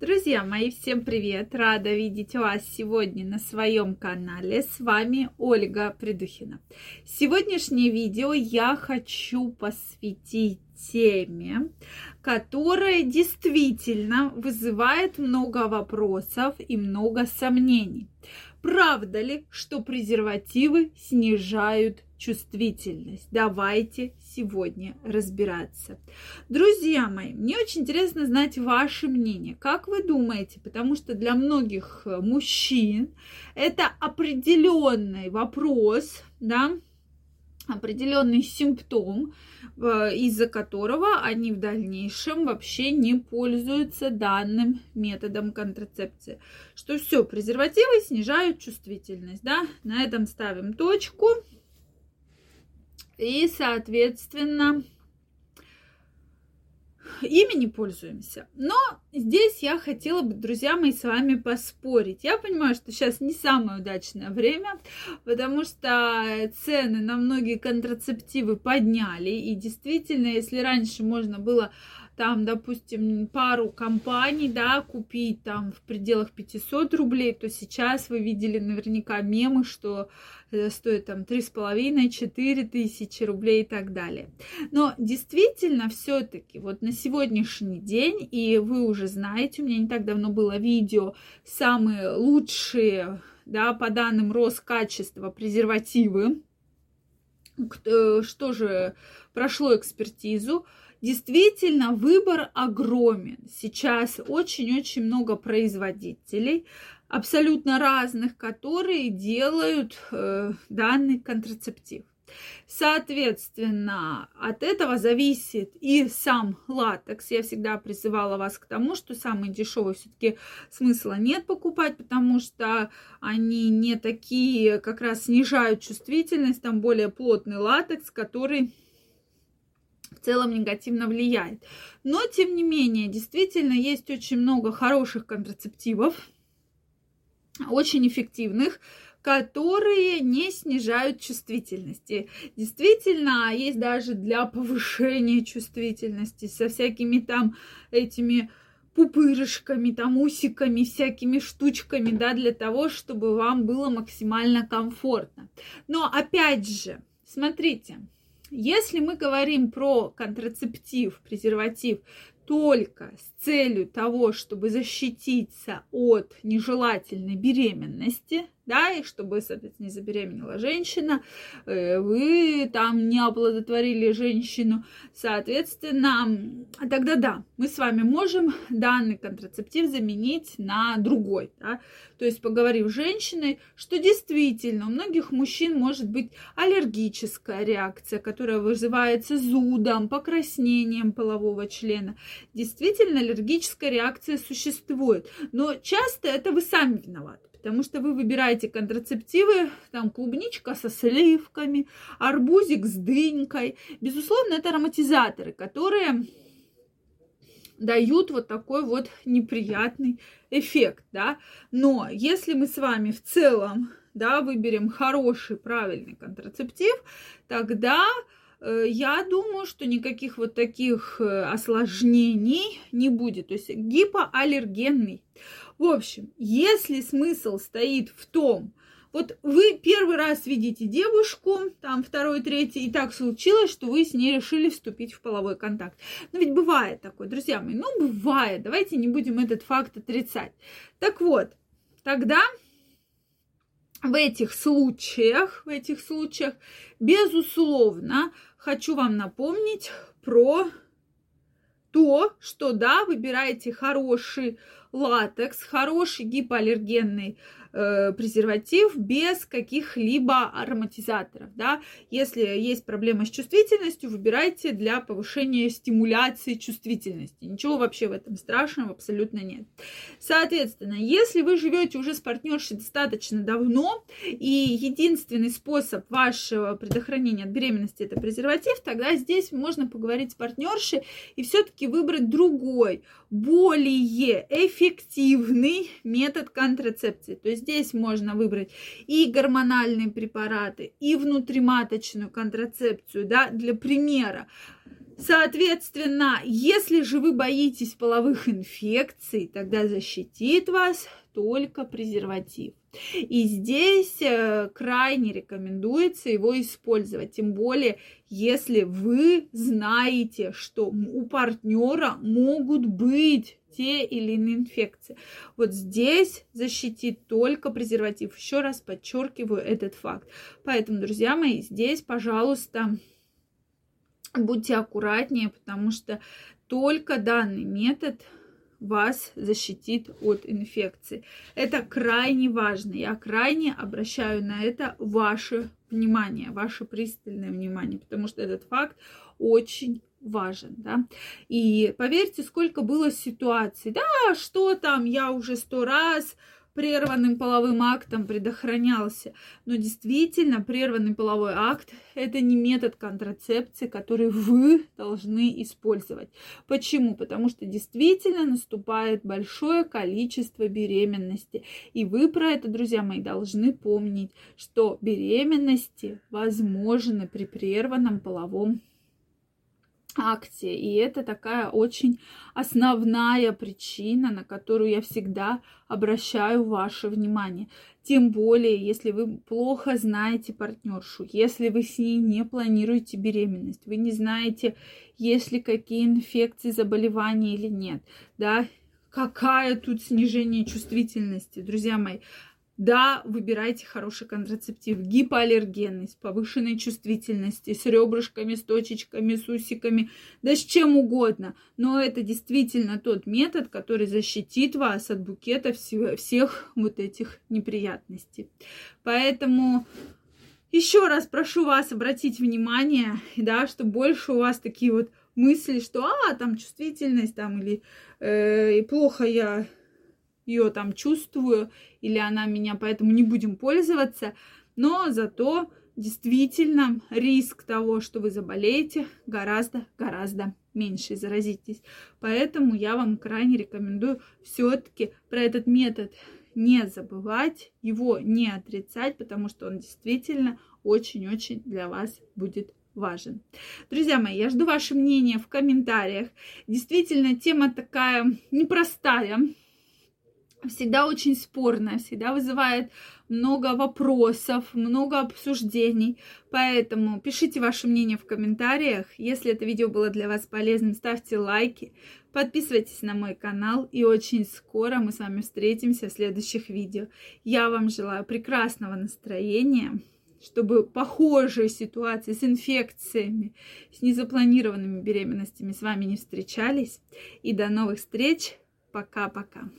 Друзья мои, всем привет! Рада видеть вас сегодня на своем канале. С вами Ольга Придухина. Сегодняшнее видео я хочу посвятить теме, которая действительно вызывает много вопросов и много сомнений. Правда ли, что презервативы снижают чувствительность? Давайте сегодня разбираться. Друзья мои, мне очень интересно знать ваше мнение. Как вы думаете? Потому что для многих э, мужчин это определенный вопрос, да, определенный симптом, из-за которого они в дальнейшем вообще не пользуются данным методом контрацепции. Что все, презервативы снижают чувствительность, да? На этом ставим точку. И, соответственно, ими не пользуемся. Но здесь я хотела бы, друзья мои, с вами поспорить. Я понимаю, что сейчас не самое удачное время, потому что цены на многие контрацептивы подняли. И действительно, если раньше можно было там, допустим, пару компаний, да, купить там в пределах 500 рублей, то сейчас вы видели наверняка мемы, что э, стоит там 3,5-4 тысячи рублей и так далее. Но действительно, все-таки вот на сегодняшний день, и вы уже знаете, у меня не так давно было видео, самые лучшие, да, по данным Роскачества презервативы, э, что же прошло экспертизу, Действительно, выбор огромен. Сейчас очень-очень много производителей, абсолютно разных, которые делают э, данный контрацептив. Соответственно, от этого зависит и сам латекс. Я всегда призывала вас к тому, что самый дешевый все-таки смысла нет покупать, потому что они не такие, как раз снижают чувствительность, там более плотный латекс, который в целом негативно влияет. Но, тем не менее, действительно есть очень много хороших контрацептивов, очень эффективных, которые не снижают чувствительности. Действительно, есть даже для повышения чувствительности со всякими там этими пупырышками, там усиками, всякими штучками, да, для того, чтобы вам было максимально комфортно. Но опять же, смотрите, если мы говорим про контрацептив, презерватив только с целью того, чтобы защититься от нежелательной беременности, да, и чтобы, соответственно, не забеременела женщина, э, вы там не оплодотворили женщину, соответственно, тогда да, мы с вами можем данный контрацептив заменить на другой, да, то есть поговорив с женщиной, что действительно у многих мужчин может быть аллергическая реакция, которая вызывается зудом, покраснением полового члена. Действительно, аллергическая реакция существует, но часто это вы сами виноваты потому что вы выбираете контрацептивы, там клубничка со сливками, арбузик с дынькой. Безусловно, это ароматизаторы, которые дают вот такой вот неприятный эффект, да. Но если мы с вами в целом, да, выберем хороший, правильный контрацептив, тогда я думаю, что никаких вот таких э, осложнений не будет. То есть гипоаллергенный. В общем, если смысл стоит в том, вот вы первый раз видите девушку, там второй, третий, и так случилось, что вы с ней решили вступить в половой контакт. Но ведь бывает такое, друзья мои, ну бывает, давайте не будем этот факт отрицать. Так вот, тогда в этих случаях, в этих случаях, безусловно, хочу вам напомнить про то, что да, выбираете хороший латекс, хороший гипоаллергенный э, презерватив без каких-либо ароматизаторов, да. Если есть проблема с чувствительностью, выбирайте для повышения стимуляции чувствительности. Ничего вообще в этом страшного абсолютно нет. Соответственно, если вы живете уже с партнершей достаточно давно, и единственный способ вашего предохранения от беременности это презерватив, тогда здесь можно поговорить с партнершей и все-таки выбрать другой, более эффективный метод контрацепции. То есть здесь можно выбрать и гормональные препараты, и внутриматочную контрацепцию, да, для примера. Соответственно, если же вы боитесь половых инфекций, тогда защитит вас только презерватив. И здесь э, крайне рекомендуется его использовать, тем более, если вы знаете, что у партнера могут быть те или иные инфекции. Вот здесь защитит только презерватив. Еще раз подчеркиваю этот факт. Поэтому, друзья мои, здесь, пожалуйста, будьте аккуратнее, потому что только данный метод вас защитит от инфекции. Это крайне важно. Я крайне обращаю на это ваше внимание, ваше пристальное внимание, потому что этот факт очень важен, да. И поверьте, сколько было ситуаций, да, что там, я уже сто раз прерванным половым актом предохранялся. Но действительно, прерванный половой акт – это не метод контрацепции, который вы должны использовать. Почему? Потому что действительно наступает большое количество беременности. И вы про это, друзья мои, должны помнить, что беременности возможны при прерванном половом акте. И это такая очень основная причина, на которую я всегда обращаю ваше внимание. Тем более, если вы плохо знаете партнершу, если вы с ней не планируете беременность, вы не знаете, есть ли какие инфекции, заболевания или нет, да, какая тут снижение чувствительности, друзья мои. Да, выбирайте хороший контрацептив, гипоаллергенный, с повышенной чувствительностью, с ребрышками, с точечками, с усиками, да с чем угодно. Но это действительно тот метод, который защитит вас от букета всех, вот этих неприятностей. Поэтому еще раз прошу вас обратить внимание, да, что больше у вас такие вот мысли, что а, там чувствительность, там или э, плохо я ее там чувствую, или она меня поэтому не будем пользоваться. Но зато действительно риск того, что вы заболеете, гораздо-гораздо меньше заразитесь. Поэтому я вам крайне рекомендую все-таки про этот метод не забывать, его не отрицать, потому что он действительно очень-очень для вас будет важен. Друзья мои, я жду ваше мнение в комментариях. Действительно, тема такая непростая, всегда очень спорная, всегда вызывает много вопросов, много обсуждений. Поэтому пишите ваше мнение в комментариях. Если это видео было для вас полезным, ставьте лайки, подписывайтесь на мой канал. И очень скоро мы с вами встретимся в следующих видео. Я вам желаю прекрасного настроения чтобы похожие ситуации с инфекциями, с незапланированными беременностями с вами не встречались. И до новых встреч. Пока-пока.